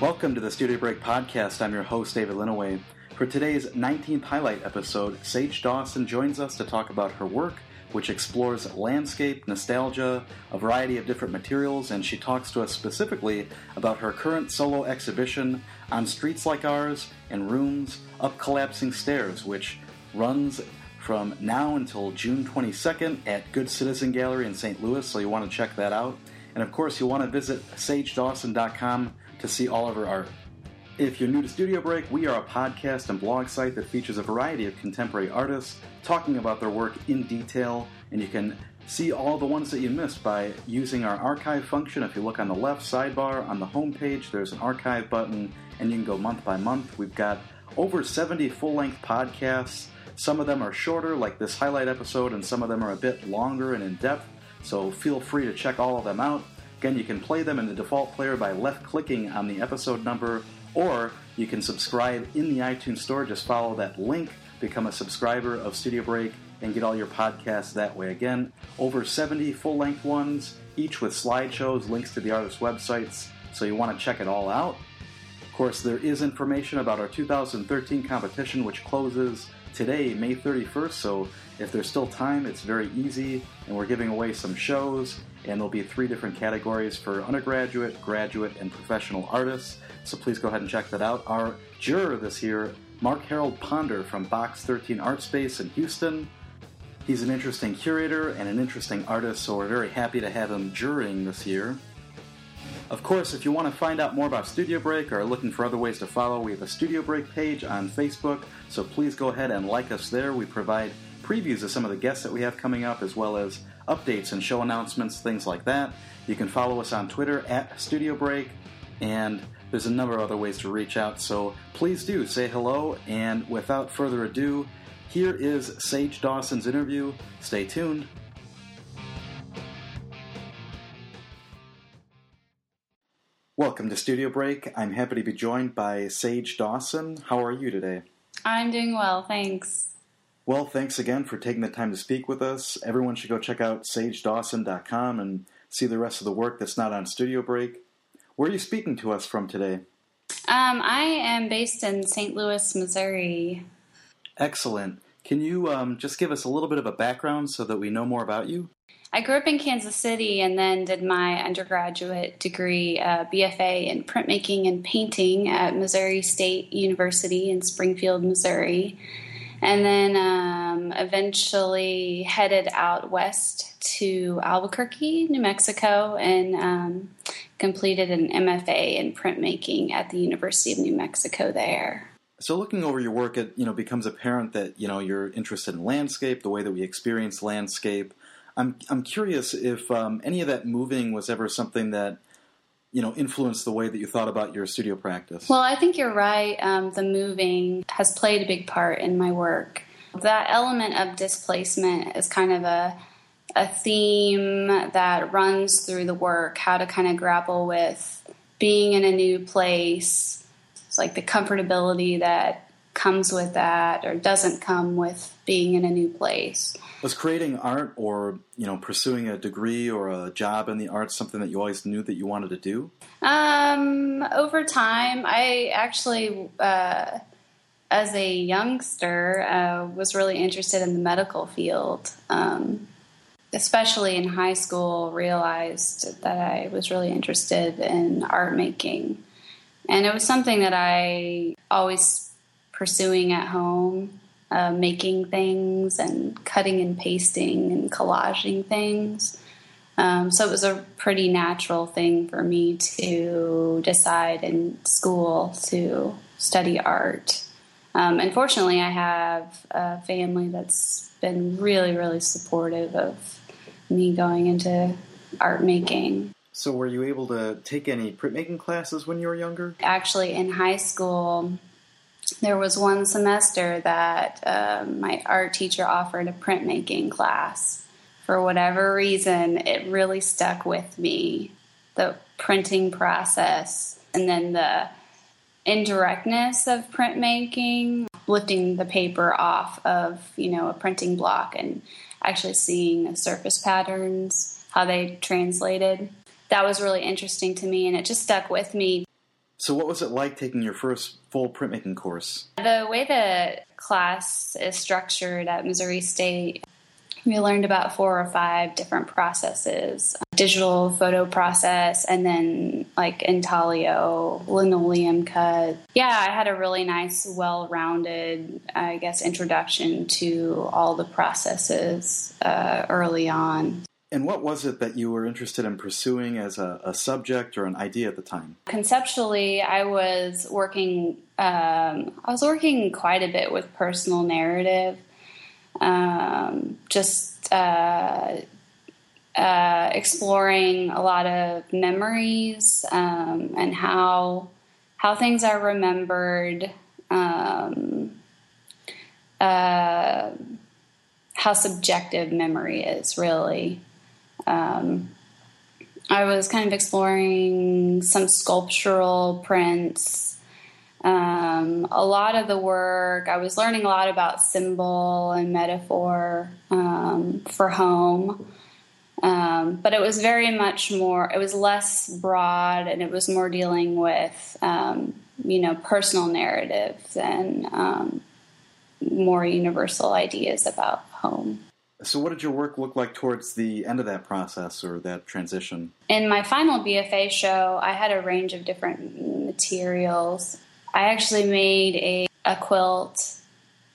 Welcome to the Studio Break podcast. I'm your host, David Linneweh. For today's 19th highlight episode, Sage Dawson joins us to talk about her work, which explores landscape, nostalgia, a variety of different materials, and she talks to us specifically about her current solo exhibition, On Streets Like Ours, and Rooms, Up Collapsing Stairs, which runs from now until June 22nd at Good Citizen Gallery in St. Louis, so you want to check that out. And of course, you'll want to visit sagedawson.com to see all of her art. If you're new to Studio Break, we are a podcast and blog site that features a variety of contemporary artists talking about their work in detail, and you can see all the ones that you missed by using our archive function. If you look on the left sidebar on the home page, there's an archive button, and you can go month by month. We've got over 70 full length podcasts. Some of them are shorter, like this highlight episode, and some of them are a bit longer and in depth, so feel free to check all of them out. Again, you can play them in the default player by left clicking on the episode number, or you can subscribe in the iTunes Store. Just follow that link, become a subscriber of Studio Break, and get all your podcasts that way. Again, over 70 full length ones, each with slideshows, links to the artist's websites, so you want to check it all out. Of course, there is information about our 2013 competition, which closes today, May 31st. So if there's still time, it's very easy, and we're giving away some shows. And there'll be three different categories for undergraduate, graduate, and professional artists. So please go ahead and check that out. Our juror this year, Mark Harold Ponder from Box 13 Art Space in Houston. He's an interesting curator and an interesting artist, so we're very happy to have him jurying this year. Of course, if you want to find out more about Studio Break or are looking for other ways to follow, we have a Studio Break page on Facebook, so please go ahead and like us there. We provide previews of some of the guests that we have coming up, as well as updates and show announcements, things like that. You can follow us on Twitter at Studio Break, and there's a number of other ways to reach out, so please do say hello. And without further ado, here is Sage Dawson's interview. Stay tuned. Welcome to Studio Break. I'm happy to be joined by Sage Dawson. How are you today? I'm doing well, thanks. Well, thanks again for taking the time to speak with us. Everyone should go check out sagedawson.com and see the rest of the work that's not on Studio Break. Where are you speaking to us from today? Um, I am based in St. Louis, Missouri. Excellent. Can you um, just give us a little bit of a background so that we know more about you? I grew up in Kansas City and then did my undergraduate degree, uh, BFA in printmaking and painting at Missouri State University in Springfield, Missouri. And then um, eventually headed out west to Albuquerque, New Mexico, and um, completed an MFA in printmaking at the University of New Mexico there. So, looking over your work, it you know becomes apparent that you know you're interested in landscape, the way that we experience landscape. I'm I'm curious if um, any of that moving was ever something that you know influenced the way that you thought about your studio practice. Well, I think you're right. Um, the moving has played a big part in my work. That element of displacement is kind of a a theme that runs through the work. How to kind of grapple with being in a new place. It's like the comfortability that comes with that or doesn't come with being in a new place. Was creating art or, you know, pursuing a degree or a job in the arts something that you always knew that you wanted to do? Um, over time, I actually, uh, as a youngster, uh, was really interested in the medical field. Um, especially in high school, realized that I was really interested in art making. And it was something that I always pursuing at home uh, making things and cutting and pasting and collaging things. Um, so it was a pretty natural thing for me to decide in school to study art. Um, unfortunately, I have a family that's been really, really supportive of me going into art making. So, were you able to take any printmaking classes when you were younger? Actually, in high school, there was one semester that uh, my art teacher offered a printmaking class. For whatever reason, it really stuck with me. The printing process and then the indirectness of printmaking, lifting the paper off of, you know, a printing block and actually seeing the surface patterns, how they translated. That was really interesting to me and it just stuck with me So, what was it like taking your first full printmaking course? The way the class is structured at Missouri State, we learned about four or five different processes digital photo process, and then like intaglio, linoleum cut. Yeah, I had a really nice, well rounded, I guess, introduction to all the processes uh, early on. And what was it that you were interested in pursuing as a, a subject or an idea at the time? Conceptually, I was working. Um, I was working quite a bit with personal narrative, um, just uh, uh, exploring a lot of memories um, and how how things are remembered. Um, uh, how subjective memory is really. Um, I was kind of exploring some sculptural prints. Um, a lot of the work, I was learning a lot about symbol and metaphor um, for home. Um, but it was very much more, it was less broad and it was more dealing with, um, you know, personal narrative than um, more universal ideas about home. So, what did your work look like towards the end of that process or that transition? In my final BFA show, I had a range of different materials. I actually made a, a quilt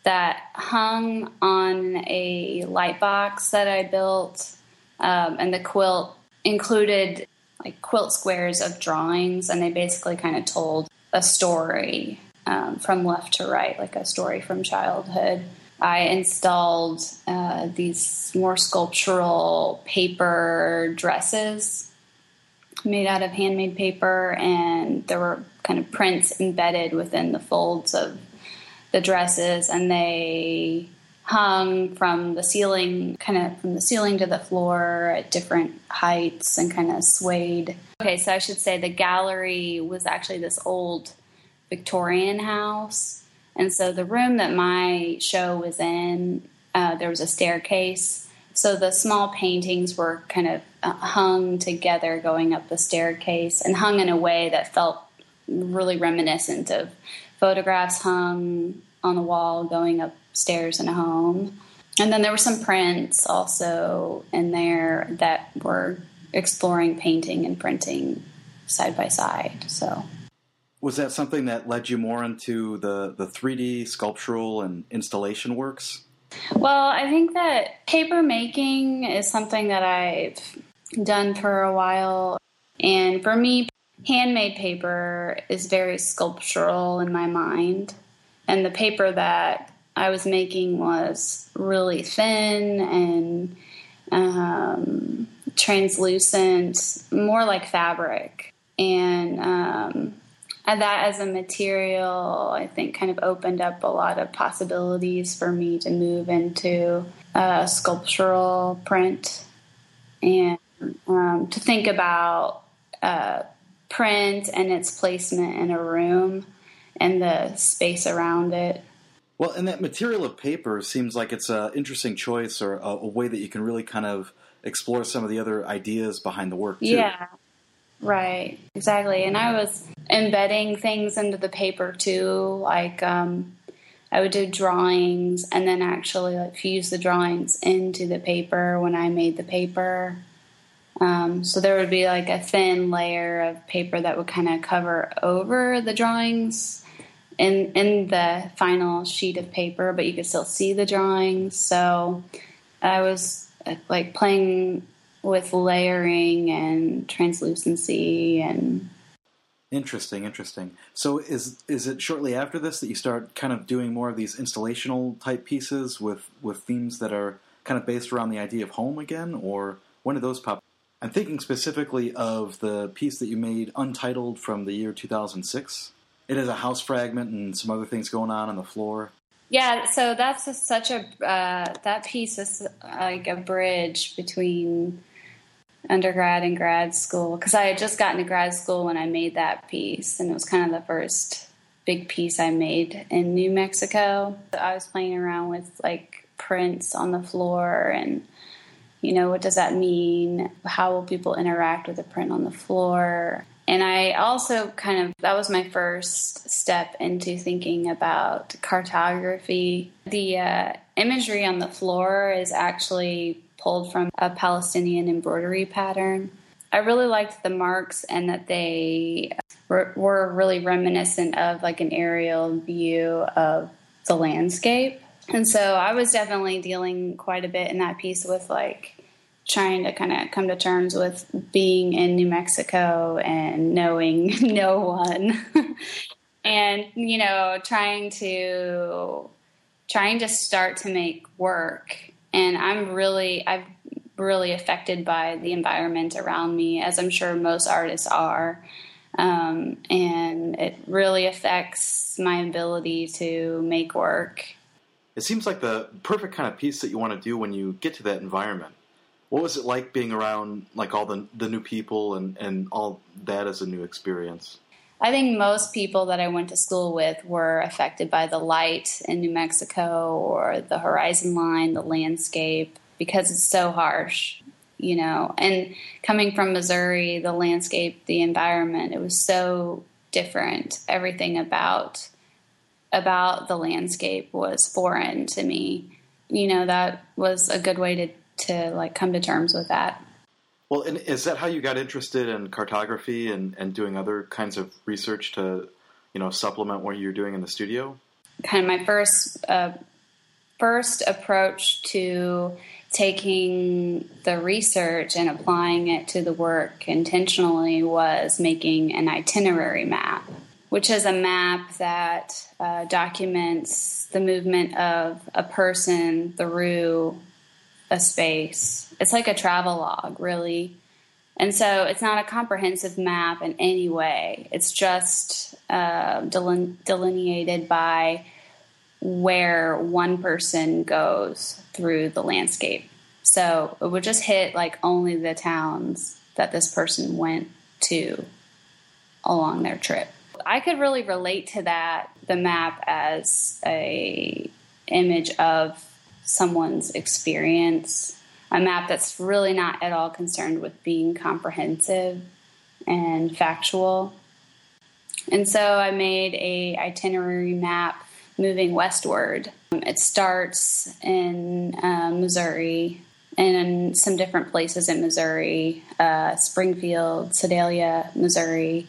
that hung on a light box that I built, um, and the quilt included like quilt squares of drawings, and they basically kind of told a story um, from left to right, like a story from childhood. I installed uh, these more sculptural paper dresses made out of handmade paper, and there were kind of prints embedded within the folds of the dresses, and they hung from the ceiling, kind of from the ceiling to the floor at different heights and kind of swayed. Okay, so I should say the gallery was actually this old Victorian house and so the room that my show was in, uh, there was a staircase. So the small paintings were kind of uh, hung together going up the staircase and hung in a way that felt really reminiscent of photographs hung on the wall going upstairs in a home. And then there were some prints also in there that were exploring painting and printing side by side. So was that something that led you more into the, the 3D sculptural and installation works? Well, I think that paper making is something that I've done for a while. And for me, handmade paper is very sculptural in my mind. And the paper that I was making was really thin and um, translucent, more like fabric. And um, and that as a material, I think, kind of opened up a lot of possibilities for me to move into uh, sculptural print and um, to think about uh, print and its placement in a room and the space around it. Well, and that material of paper seems like it's an interesting choice or a, a, way that you can really kind of explore some of the other ideas behind the work, too. Yeah, right, exactly. And I was embedding things into the paper too. Like um, I would do drawings and then actually like fuse the drawings into the paper when I made the paper. Um, so there would be like a thin layer of paper that would kind of cover over the drawings in in the final sheet of paper, but you could still see the drawings. So I was like playing with layering and translucency and Interesting, interesting. So is is it shortly after this that you start kind of doing more of these installational type pieces with with themes that are kind of based around the idea of home again, or when did those pop? I'm thinking specifically of the piece that you made, Untitled, from the year 2006. It has a house fragment and some other things going on on the floor. Yeah, so that's a, such a uh, that piece is like a bridge between undergrad and grad school because I had just gotten to grad school when I made that piece, and it was kind of the first big piece I made in New Mexico. I was playing around with like prints on the floor and you know what does that mean how will people interact with the print on the floor And I also kind of, that was my first step into thinking about cartography. The uh, imagery on the floor is actually pulled from a Palestinian embroidery pattern. I really liked the marks and that they uh, were, were really reminiscent of like an aerial view of the landscape. And so I was definitely dealing quite a bit in that piece with like trying to kind of come to terms with being in New Mexico and knowing no one. and you know, trying to trying to start to make work. And I'm really I've really affected by the environment around me, as I'm sure most artists are. Um, and it really affects my ability to make work. It seems like the perfect kind of piece that you want to do when you get to that environment. What was it like being around like all the the new people and, and all that as a new experience? I think most people that I went to school with were affected by the light in New Mexico or the horizon line, the landscape, because it's so harsh, you know. And coming from Missouri, the landscape, the environment, it was so different. Everything about about the landscape was foreign to me. You know, that was a good way to to like come to terms with that. Well, and is that how you got interested in cartography and, and doing other kinds of research to, you know, supplement what you're doing in the studio? Kind of my first uh, first approach to taking the research and applying it to the work intentionally was making an itinerary map, which is a map that uh, documents the movement of a person through a space. It's like a travel log, really. And so it's not a comprehensive map in any way. It's just uh, delineated by where one person goes through the landscape. So it would just hit like only the towns that this person went to along their trip. I could really relate to that the map as a image of someone's experience, a map that's really not at all concerned with being comprehensive and factual. And so I made a itinerary map moving westward. It starts in uh, Missouri and some different places in Missouri, uh, Springfield, Sedalia, Missouri,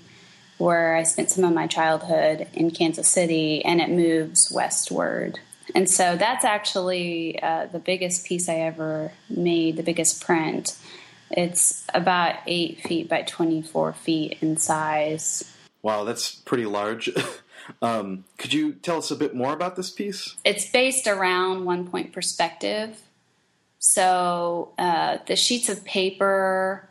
where I spent some of my childhood in Kansas City, and it moves westward. And so that's actually uh, the biggest piece I ever made, the biggest print. It's about eight feet by 24 feet in size. Wow, that's pretty large. Um, could you tell us a bit more about this piece? It's based around one point perspective. So uh, the sheets of paper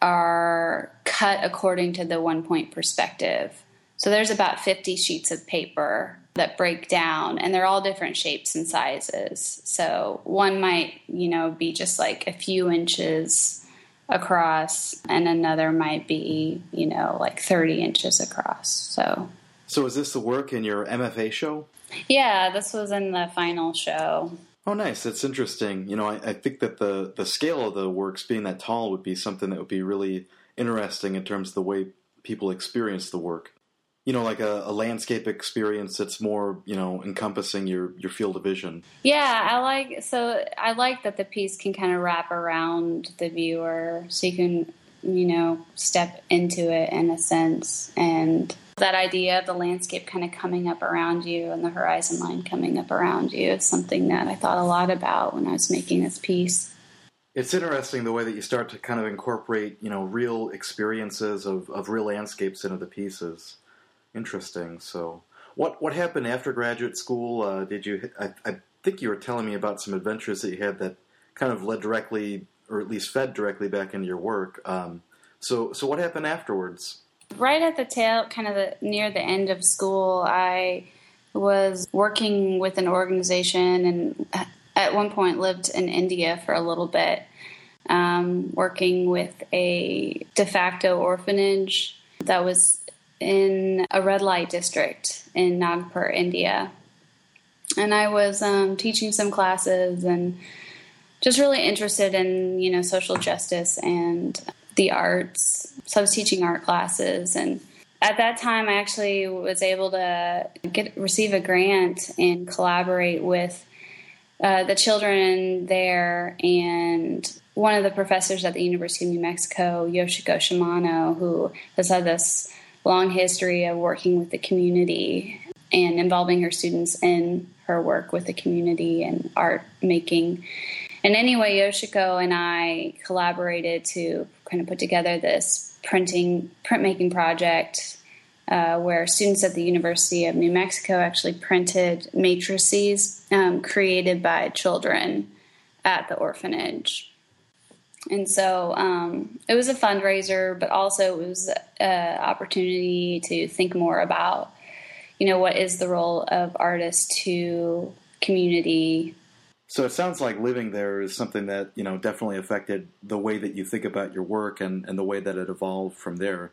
are cut according to the one point perspective. So there's about 50 sheets of paper that break down and they're all different shapes and sizes. So one might, you know, be just like a few inches across and another might be, you know, like 30 inches across. So so is this the work in your MFA show? Yeah, this was in the final show. Oh, nice. That's interesting. You know, I, I, think that the, the scale of the works being that tall would be something that would be really interesting in terms of the way people experience the work. You know, like a, a landscape experience that's more, you know, encompassing your, your field of vision. Yeah, I like so I like that the piece can kind of wrap around the viewer, so you can, you know, step into it in a sense and that idea of the landscape kind of coming up around you and the horizon line coming up around you is something that I thought a lot about when I was making this piece. It's interesting the way that you start to kind of incorporate, you know, real experiences of, of real landscapes into the pieces. Interesting. So, what what happened after graduate school? Uh, did you? I, I think you were telling me about some adventures that you had that kind of led directly, or at least fed directly back into your work. Um, so, so what happened afterwards? Right at the tail, kind of the, near the end of school, I was working with an organization and at one point lived in India for a little bit, um, working with a de facto orphanage that was in a red light district in Nagpur, India. And I was um, teaching some classes and just really interested in you know social justice and the arts So I was teaching art classes and at that time I actually was able to get receive a grant and collaborate with uh, the children there and one of the professors at the University of New Mexico, Yoshiko Shimano, who has had this long history of working with the community and involving her students in her work with the community and art making. And anyway, Yoshiko and I collaborated to kind of put together this printing printmaking project uh, where students at the University of New Mexico actually printed matrices um, created by children at the orphanage. And so um, it was a fundraiser, but also it was an opportunity to think more about, you know, what is the role of artists to community. So it sounds like living there is something that, you know, definitely affected the way that you think about your work and, and the way that it evolved from there.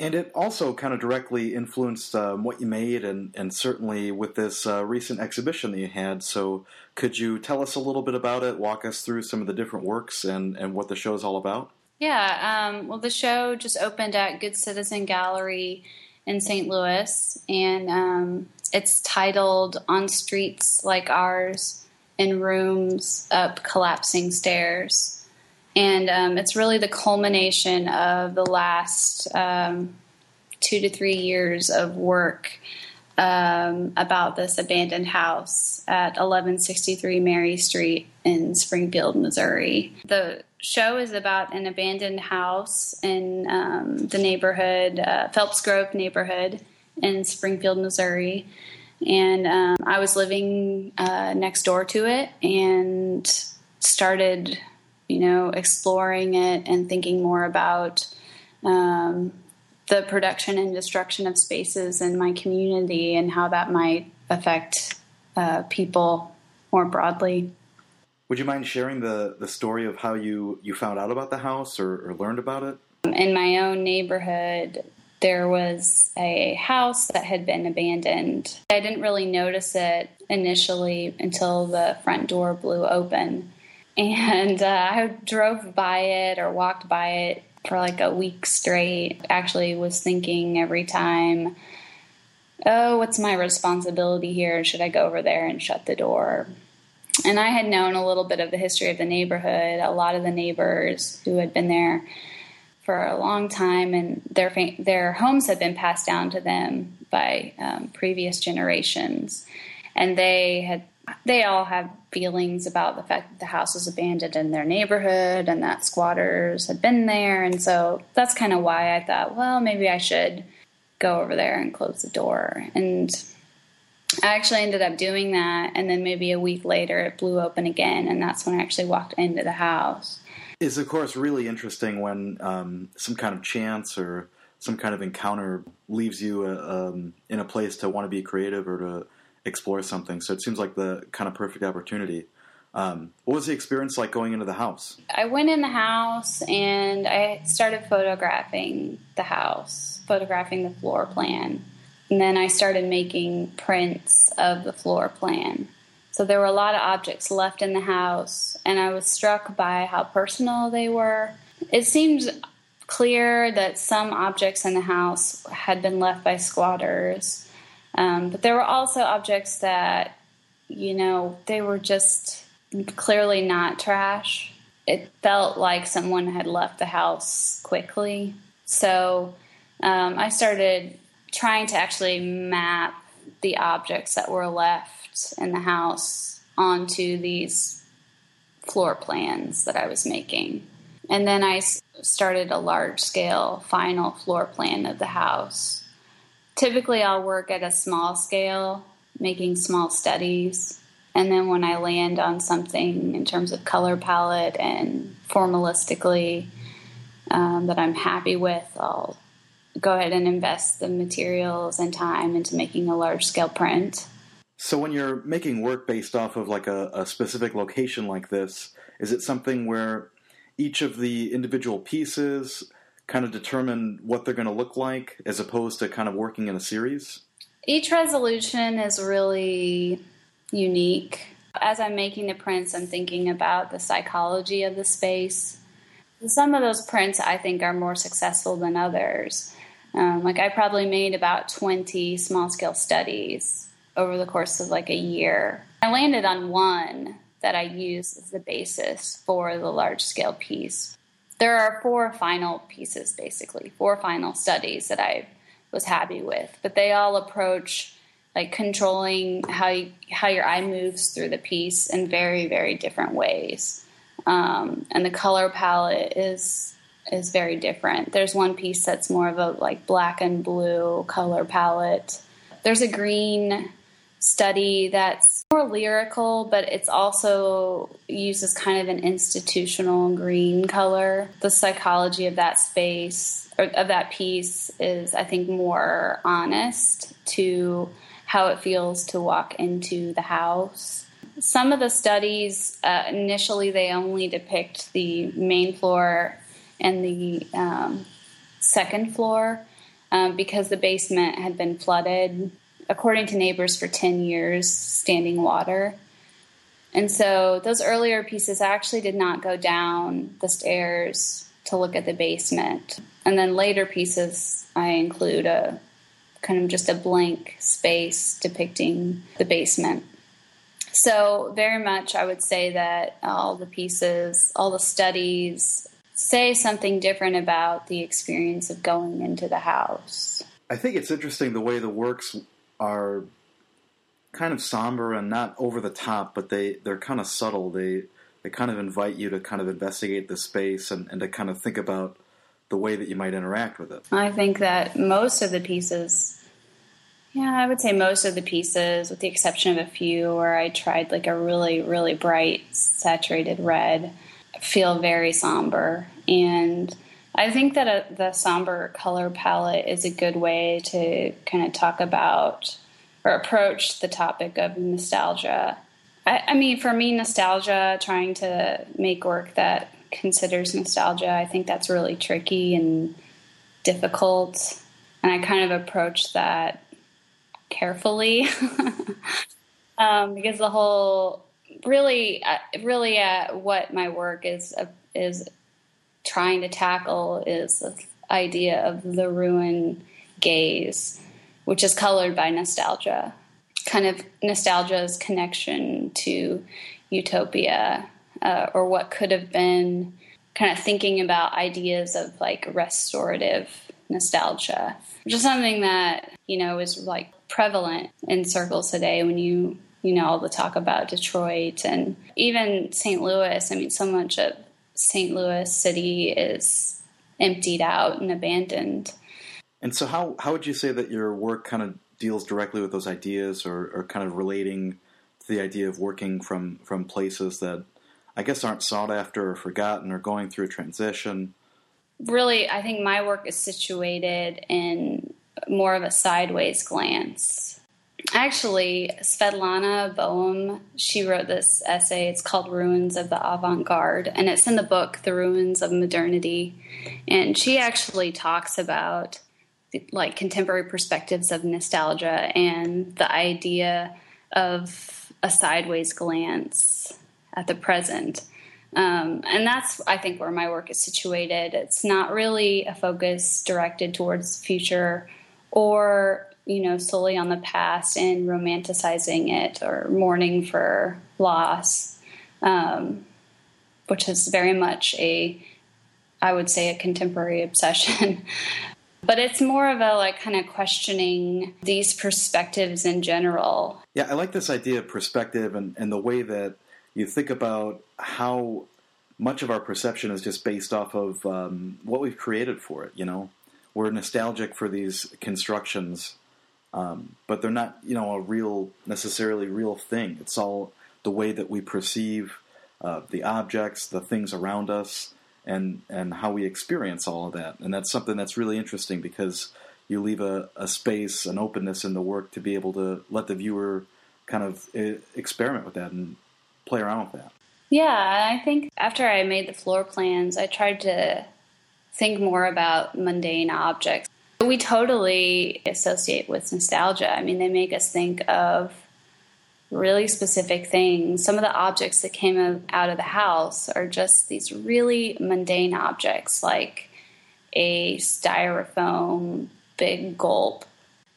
And it also kind of directly influenced um, what you made, and, and certainly with this uh, recent exhibition that you had. So, could you tell us a little bit about it? Walk us through some of the different works and, and what the show is all about? Yeah, um, well, the show just opened at Good Citizen Gallery in St. Louis, and um, it's titled On Streets Like Ours in Rooms Up Collapsing Stairs and um, it's really the culmination of the last um, two to three years of work um, about this abandoned house at 1163 Mary Street in Springfield, Missouri. The show is about an abandoned house in um, the neighborhood, uh, Phelps Grove neighborhood in Springfield, Missouri. And um, I was living uh, next door to it and started you know, exploring it and thinking more about um, the production and destruction of spaces in my community and how that might affect uh, people more broadly. Would you mind sharing the, the story of how you, you found out about the house or, or learned about it? In my own neighborhood, there was a house that had been abandoned. I didn't really notice it initially until the front door blew open and uh, I drove by it or walked by it for like a week straight. Actually, was thinking every time, oh, what's my responsibility here? Should I go over there and shut the door? And I had known a little bit of the history of the neighborhood. A lot of the neighbors who had been there for a long time, and their their homes had been passed down to them by um, previous generations, and they had they all have feelings about the fact that the house was abandoned in their neighborhood and that squatters had been there. And so that's kind of why I thought, well, maybe I should go over there and close the door. And I actually ended up doing that. And then maybe a week later, it blew open again. And that's when I actually walked into the house. It's, of course, really interesting when um, some kind of chance or some kind of encounter leaves you uh, um, in a place to want to be creative or to explore something. So it seems like the kind of perfect opportunity. Um, what was the experience like going into the house? I went in the house and I started photographing the house, photographing the floor plan. And then I started making prints of the floor plan. So there were a lot of objects left in the house, and I was struck by how personal they were. It seemed clear that some objects in the house had been left by squatters um, but there were also objects that, you know, they were just clearly not trash. It felt like someone had left the house quickly. So um, I started trying to actually map the objects that were left in the house onto these floor plans that I was making. And then I started a large scale final floor plan of the house typically I'll work at a small scale, making small studies. And then when I land on something in terms of color palette and formalistically um, that I'm happy with, I'll go ahead and invest the materials and time into making a large scale print. So when you're making work based off of like a, a specific location like this, is it something where each of the individual pieces kind of determine what they're going to look like as opposed to kind of working in a series? Each resolution is really unique. As I'm making the prints, I'm thinking about the psychology of the space. some of those prints I think are more successful than others. Um, like I probably made about 20 small scale studies over the course of like a year. I landed on one that I use as the basis for the large scale piece. There are four final pieces, basically, four final studies that I was happy with, but they all approach like controlling how you, how your eye moves through the piece in very very different ways, um, and the color palette is is very different. There's one piece that's more of a like black and blue color palette. There's a green study that's more lyrical, but it's also uses kind of an institutional green color. The psychology of that space of that piece is, I think, more honest to how it feels to walk into the house. Some of the studies uh, initially they only depict the main floor and the um, second floor um, because the basement had been flooded according to neighbors, for 10 years, standing water. And so those earlier pieces I actually did not go down the stairs to look at the basement. And then later pieces, I include a kind of just a blank space depicting the basement. So, very much, I would say that all the pieces, all the studies say something different about the experience of going into the house. I think it's interesting the way the works are kind of somber and not over the top, but they they're kind of subtle. They they kind of invite you to kind of investigate the space and, and to kind of think about the way that you might interact with it. I think that most of the pieces, yeah, I would say most of the pieces, with the exception of a few where I tried like a really, really bright, saturated red, feel very somber. And I think that a, the somber color palette is a good way to kind of talk about or approach the topic of nostalgia. I, I, mean, for me, nostalgia, trying to make work that considers nostalgia, I think that's really tricky and difficult. And I kind of approach that carefully um, because the whole really, uh, really, uh, what my work is uh, is trying to tackle is the idea of the ruin gaze, which is colored by nostalgia. Kind of nostalgia's connection to utopia uh, or what could have been, kind of thinking about ideas of like restorative nostalgia, which is something that, you know, is like prevalent in circles today when you you know all the talk about Detroit and even St. Louis. I mean, so much of St. Louis City is emptied out and abandoned. And so, how how would you say that your work kind of deals directly with those ideas, or, or kind of relating to the idea of working from from places that I guess aren't sought after or forgotten, or going through a transition? Really, I think my work is situated in more of a sideways glance Actually, Svetlana Boym, she wrote this essay. It's called Ruins of the Avant Garde, and it's in the book The Ruins of Modernity. And she actually talks about like contemporary perspectives of nostalgia and the idea of a sideways glance at the present. Um, and that's, I think, where my work is situated. It's not really a focus directed towards future or you know, solely on the past and romanticizing it or mourning for loss, um, which is very much a, I would say, a contemporary obsession. but it's more of a like kind of questioning these perspectives in general. Yeah, I like this idea of perspective and, and the way that you think about how much of our perception is just based off of um, what we've created for it, you know? We're nostalgic for these constructions um, but they're not, you know, a real necessarily real thing. It's all the way that we perceive uh, the objects, the things around us, and and how we experience all of that. And that's something that's really interesting because you leave a, a space, an openness in the work to be able to let the viewer kind of uh, experiment with that and play around with that. Yeah, I think after I made the floor plans, I tried to think more about mundane objects we totally associate with nostalgia. I mean, they make us think of really specific things. Some of the objects that came out of the house are just these really mundane objects, like a styrofoam big gulp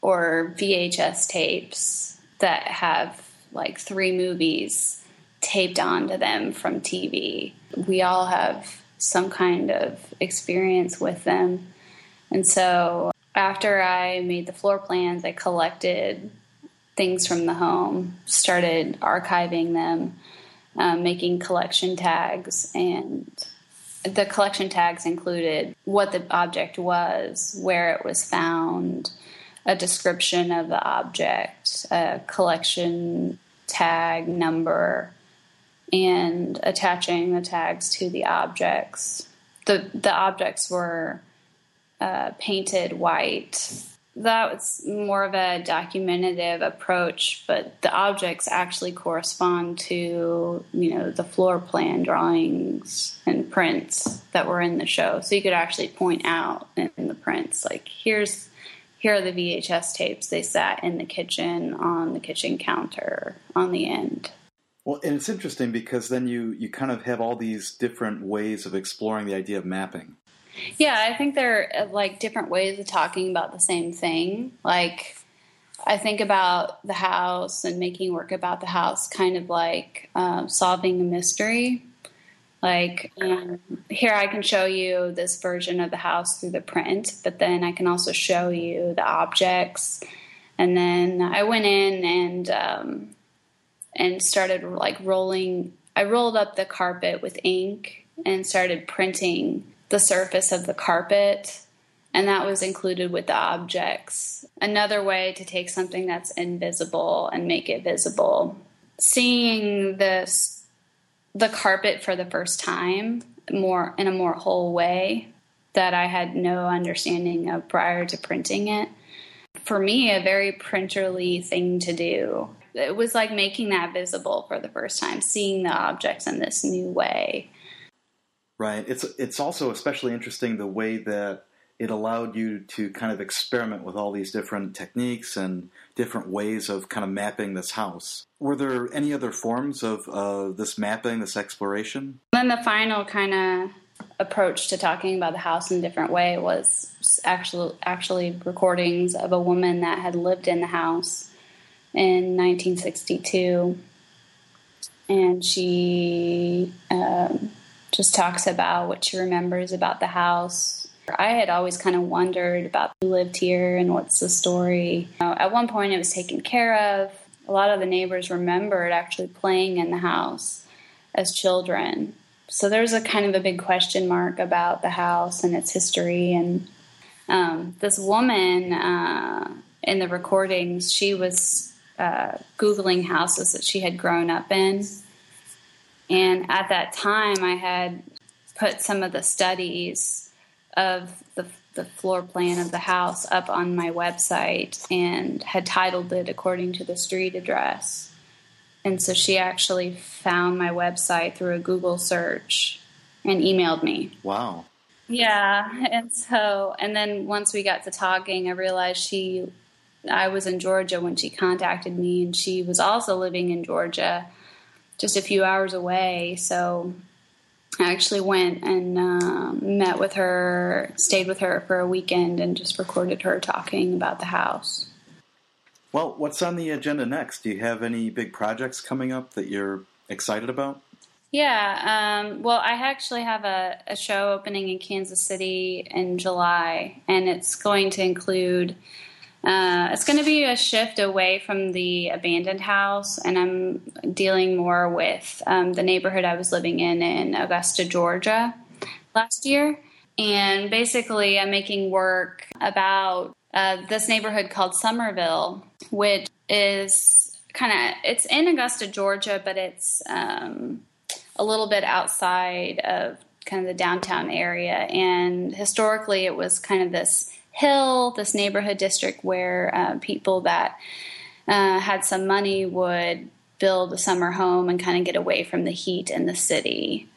or VHS tapes that have like three movies taped onto them from TV. We all have some kind of experience with them. And so after I made the floor plans, I collected things from the home, started archiving them, um, making collection tags, and the collection tags included what the object was, where it was found, a description of the object, a collection tag number, and attaching the tags to the objects. The the objects were uh, painted white. That was more of a documentative approach, but the objects actually correspond to you know the floor plan drawings and prints that were in the show. So you could actually point out in the prints like here's here are the VHS tapes. They sat in the kitchen on the kitchen counter on the end. Well, and it's interesting because then you you kind of have all these different ways of exploring the idea of mapping. Yeah, I think they're uh, like different ways of talking about the same thing. Like I think about the house and making work about the house, kind of like um, solving a mystery. Like um, here, I can show you this version of the house through the print, but then I can also show you the objects. And then I went in and um, and started like rolling. I rolled up the carpet with ink and started printing the surface of the carpet, and that was included with the objects. Another way to take something that's invisible and make it visible. Seeing this the carpet for the first time more in a more whole way that I had no understanding of prior to printing it. For me, a very printerly thing to do it was like making that visible for the first time, seeing the objects in this new way. Right. It's it's also especially interesting the way that it allowed you to kind of experiment with all these different techniques and different ways of kind of mapping this house. Were there any other forms of uh, this mapping, this exploration? Then the final kind of approach to talking about the house in a different way was actually actually recordings of a woman that had lived in the house in 1962, and she um, just talks about what she remembers about the house. I had always kind of wondered about who lived here and what's the story. at one point, it was taken care of. A lot of the neighbors remembered actually playing in the house as children. So there's a kind of a big question mark about the house and its history. And um, this woman uh, in the recordings, she was uh, Googling houses that she had grown up in. And at that time, I had put some of the studies of the, the floor plan of the house up on my website and had titled it according to the street address. And so she actually found my website through a Google search and emailed me. Wow. Yeah. And so, and then once we got to talking, I realized she I was in Georgia when she contacted me, and she was also living in Georgia, just a few hours away. So I actually went and uh, met with her, stayed with her for a weekend, and just recorded her talking about the house. Well, what's on the agenda next? Do you have any big projects coming up that you're excited about? Yeah, um, well, I actually have a, a show opening in Kansas City in July, and it's going to include uh, it's going to be a shift away from the abandoned house, and I'm dealing more with um, the neighborhood I was living in in Augusta, Georgia last year. And basically, I'm making work about uh, this neighborhood called Summerville, which is kind of it's in Augusta, Georgia, but it's um, a little bit outside of kind of the downtown area. And historically, it was kind of this Hill, this neighborhood district where uh, people that uh, had some money would build a summer home and kind of get away from the heat in the city.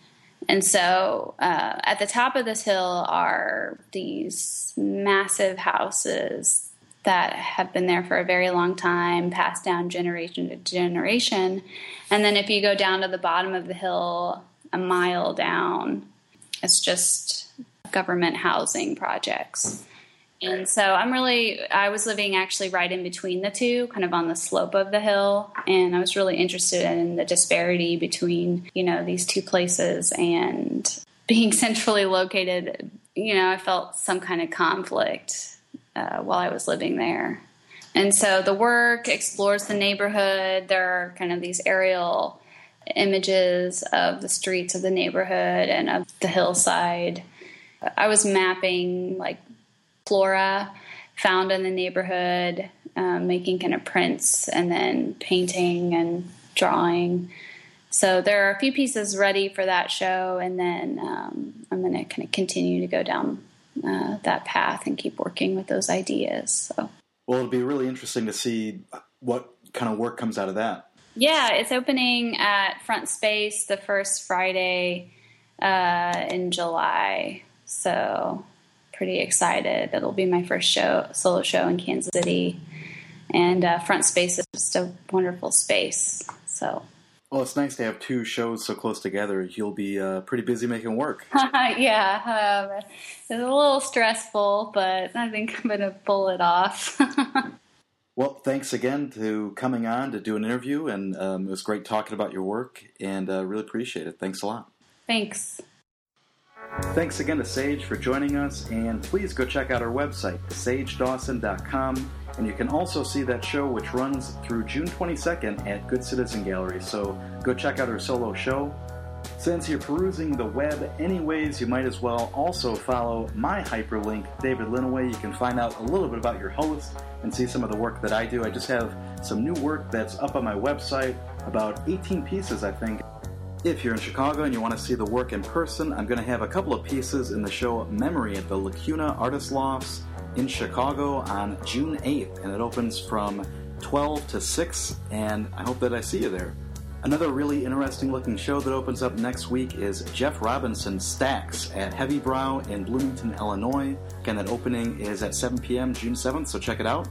And so uh, at the top of this hill are these massive houses that have been there for a very long time, passed down generation to generation. And then if you go down to the bottom of the hill, a mile down, it's just government housing projects. And so I'm really, I was living actually right in between the two, kind of on the slope of the hill. And I was really interested in the disparity between, you know, these two places and being centrally located, you know, I felt some kind of conflict uh, while I was living there. And so the work explores the neighborhood. There are kind of these aerial images of the streets of the neighborhood and of the hillside. I was mapping like flora found in the neighborhood, um, making kind of prints and then painting and drawing. So there are a few pieces ready for that show, and then um, I'm going to kind of continue to go down uh, that path and keep working with those ideas. So, well, it'll be really interesting to see what kind of work comes out of that. Yeah, it's opening at Front Space the first Friday uh, in July. So pretty excited. It'll be my first show, solo show in Kansas City, and uh, Front Space is just a wonderful space. So. Well, it's nice to have two shows so close together. You'll be uh, pretty busy making work. yeah, um, it's a little stressful, but I think I'm going to pull it off. well, thanks again to coming on to do an interview, and um, it was great talking about your work, and uh, really appreciate it. Thanks a lot. Thanks. Thanks again to Sage for joining us, and please go check out our website, sagedawson.com. And you can also see that show, which runs through June 22nd at Good Citizen Gallery. So go check out her solo show. Since you're perusing the web anyways, you might as well also follow my hyperlink, David Linneweh. You can find out a little bit about your host and see some of the work that I do. I just have some new work that's up on my website, about 18 pieces, I think. If you're in Chicago and you want to see the work in person, I'm going to have a couple of pieces in the show Memory at the Lacuna Artist Lofts in Chicago on June 8th, and it opens from 12 to 6, and I hope that I see you there. Another really interesting looking show that opens up next week is Jeff Robinson Stacks at Heavy Brow in Bloomington, Illinois. Again, that opening is at 7 p.m. June 7th, so check it out.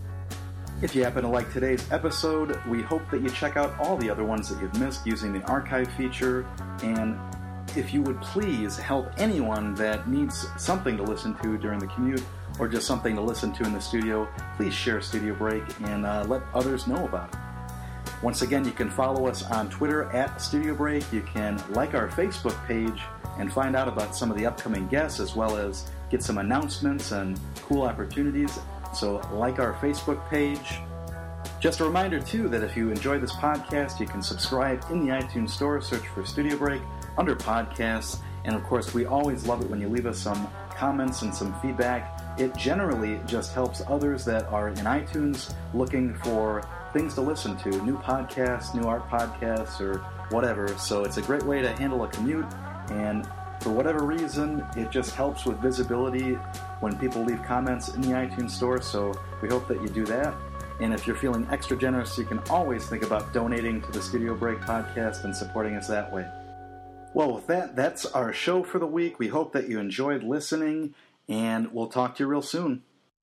If you happen to like today's episode, we hope that you check out all the other ones that you've missed using the archive feature. And if you would please help anyone that needs something to listen to during the commute or just something to listen to in the studio, please share Studio Break and uh, let others know about it. Once again, you can follow us on Twitter at Studio Break. You can like our Facebook page and find out about some of the upcoming guests as well as get some announcements and cool opportunities so, like our Facebook page. Just a reminder, too, that if you enjoy this podcast, you can subscribe in the iTunes Store, search for Studio Break under podcasts. And of course, we always love it when you leave us some comments and some feedback. It generally just helps others that are in iTunes looking for things to listen to, new podcasts, new art podcasts, or whatever. So it's a great way to handle a commute. And for whatever reason, it just helps with visibility when people leave comments in the iTunes store. So we hope that you do that. And if you're feeling extra generous, you can always think about donating to the Studio Break podcast and supporting us that way. Well, with that, that's our show for the week. We hope that you enjoyed listening, and we'll talk to you real soon.